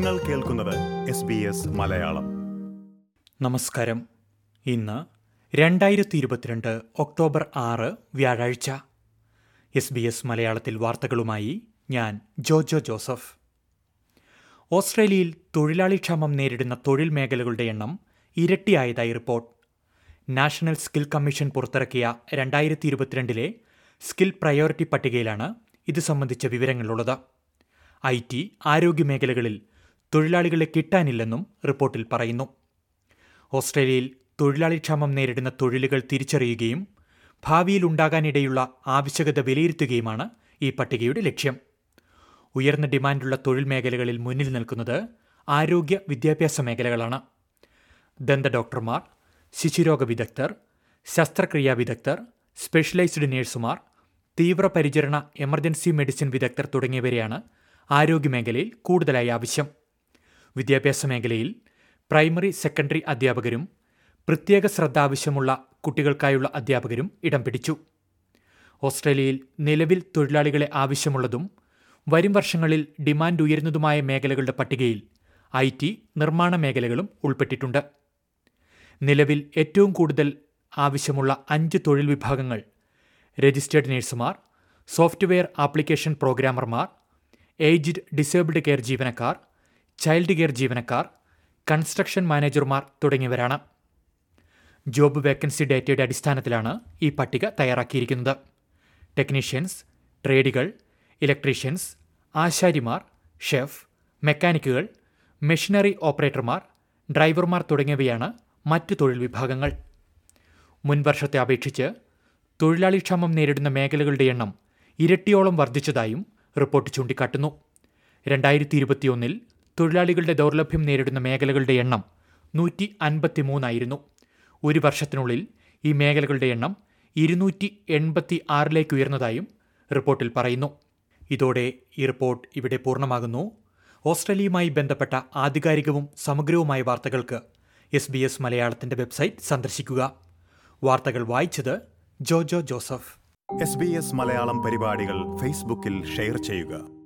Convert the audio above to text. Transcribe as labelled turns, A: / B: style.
A: നിങ്ങൾ കേൾക്കുന്നത് S B S Malayalam.
B: നമസ്കാരം. ഇന്ന് രണ്ടായിരത്തി ഇരുപത്തിരണ്ട് ഒക്ടോബർ ആറ് വ്യാഴാഴ്ച. എസ് ബി എസ് മലയാളത്തിൽ വാർത്തകളുമായി ഞാൻ ജോജോ ജോസഫ്. ഓസ്ട്രേലിയയിൽ തൊഴിലാളി ക്ഷാമം നേരിടുന്ന തൊഴിൽ മേഖലകളുടെ എണ്ണം ഇരട്ടിയായതായി റിപ്പോർട്ട്. നാഷണൽ സ്കിൽ കമ്മീഷൻ പുറത്തിറക്കിയ രണ്ടായിരത്തി ഇരുപത്തിരണ്ടിലെ സ്കിൽ പ്രയോറിറ്റി പട്ടികയിലാണ് ഇത് സംബന്ധിച്ച വിവരങ്ങളുള്ളത്. ഐ ടി ആരോഗ്യ മേഖലകളിൽ തൊഴിലാളികളെ കിട്ടാനില്ലെന്നും റിപ്പോർട്ടിൽ പറയുന്നു. ഓസ്ട്രേലിയയിൽ തൊഴിലാളി ക്ഷാമം നേരിടുന്ന തൊഴിലുകൾ തിരിച്ചറിയുകയും ഭാവിയിൽ ഉണ്ടാകാനിടയുള്ള ആവശ്യകത വിലയിരുത്തുകയുമാണ് ഈ പട്ടികയുടെ ലക്ഷ്യം. ഉയർന്ന ഡിമാൻഡുള്ള തൊഴിൽ മേഖലകളിൽ മുന്നിൽ നിൽക്കുന്നത് ആരോഗ്യ വിദ്യാഭ്യാസ മേഖലകളാണ്. ദന്ത ഡോക്ടർമാർ ശിശുരോഗ വിദഗ്ധർ ശസ്ത്രക്രിയാ വിദഗ്ധർ സ്പെഷ്യലൈസ്ഡ് നഴ്സുമാർ തീവ്രപരിചരണ എമർജൻസി മെഡിസിൻ വിദഗ്ധർ തുടങ്ങിയവരെയാണ് ആരോഗ്യമേഖലയിൽ കൂടുതലായി ആവശ്യം. വിദ്യാഭ്യാസ മേഖലയിൽ പ്രൈമറി സെക്കൻഡറി അധ്യാപകരും പ്രത്യേക ശ്രദ്ധ ആവശ്യമുള്ള കുട്ടികൾക്കായുള്ള അധ്യാപകരും ഇടം പിടിച്ചു. ഓസ്ട്രേലിയയിൽ നിലവിൽ തൊഴിലാളികളെ ആവശ്യമുള്ളതും വരും വർഷങ്ങളിൽ ഡിമാൻഡ് ഉയരുന്നതുമായ മേഖലകളുടെ പട്ടികയിൽ ഐ ടി നിർമ്മാണ മേഖലകളും ഉൾപ്പെട്ടിട്ടുണ്ട്. നിലവിൽ ഏറ്റവും കൂടുതൽ ആവശ്യമുള്ള അഞ്ച് തൊഴിൽ വിഭാഗങ്ങൾ രജിസ്റ്റേർഡ് നഴ്സുമാർ സോഫ്റ്റ്വെയർ ആപ്ലിക്കേഷൻ പ്രോഗ്രാമർമാർ ഏജ്ഡ് ഡിസേബിൾഡ് കെയർ ജീവനക്കാർ ചൈൽഡ് കെയർ ജീവനക്കാർ കൺസ്ട്രക്ഷൻ മാനേജർമാർ തുടങ്ങിയവരാണ്. ജോബ് വേക്കൻസി ഡേറ്റയുടെ അടിസ്ഥാനത്തിലാണ് ഈ പട്ടിക തയ്യാറാക്കിയിരിക്കുന്നത്. ടെക്നീഷ്യൻസ് ട്രേഡുകൾ ഇലക്ട്രീഷ്യൻസ് ആശാരിമാർ ഷെഫ് മെക്കാനിക്കുകൾ മെഷീനറി ഓപ്പറേറ്റർമാർ ഡ്രൈവർമാർ തുടങ്ങിയവയാണ് മറ്റ് തൊഴിൽ വിഭാഗങ്ങൾ. മുൻവർഷത്തെ അപേക്ഷിച്ച് തൊഴിലാളി ക്ഷാമം നേരിടുന്ന മേഖലകളുടെ എണ്ണം ഇരട്ടിയോളം വർദ്ധിച്ചതായും റിപ്പോർട്ട് ചൂണ്ടിക്കാട്ടുന്നു. രണ്ടായിരത്തി ഇരുപത്തിയൊന്നിൽ തൊഴിലാളികളുടെ ദൗർലഭ്യം നേരിടുന്ന മേഖലകളുടെ എണ്ണം നൂറ്റി അൻപത്തിമൂന്നായിരുന്നു ഒരു വർഷത്തിനുള്ളിൽ ഈ മേഖലകളുടെ എണ്ണം ഇരുന്നൂറ്റി എൺപത്തി ആറിലേക്ക് ഉയർന്നതായും റിപ്പോർട്ടിൽ പറയുന്നു. ഇതോടെ ഈ റിപ്പോർട്ട് ഇവിടെ പൂർണമാകുന്നു. ഓസ്ട്രേലിയയുമായി ബന്ധപ്പെട്ട ആധികാരികവും സമഗ്രവുമായ വാർത്തകൾക്ക് എസ് ബി എസ് മലയാളത്തിന്റെ വെബ്സൈറ്റ് സന്ദർശിക്കുക. വാർത്തകൾ വായിച്ചത് Jojo Joseph.
A: S B S Malayalam പരിപാടികൾ ഫേസ്ബുക്കിൽ ഷെയർ ചെയ്യുക.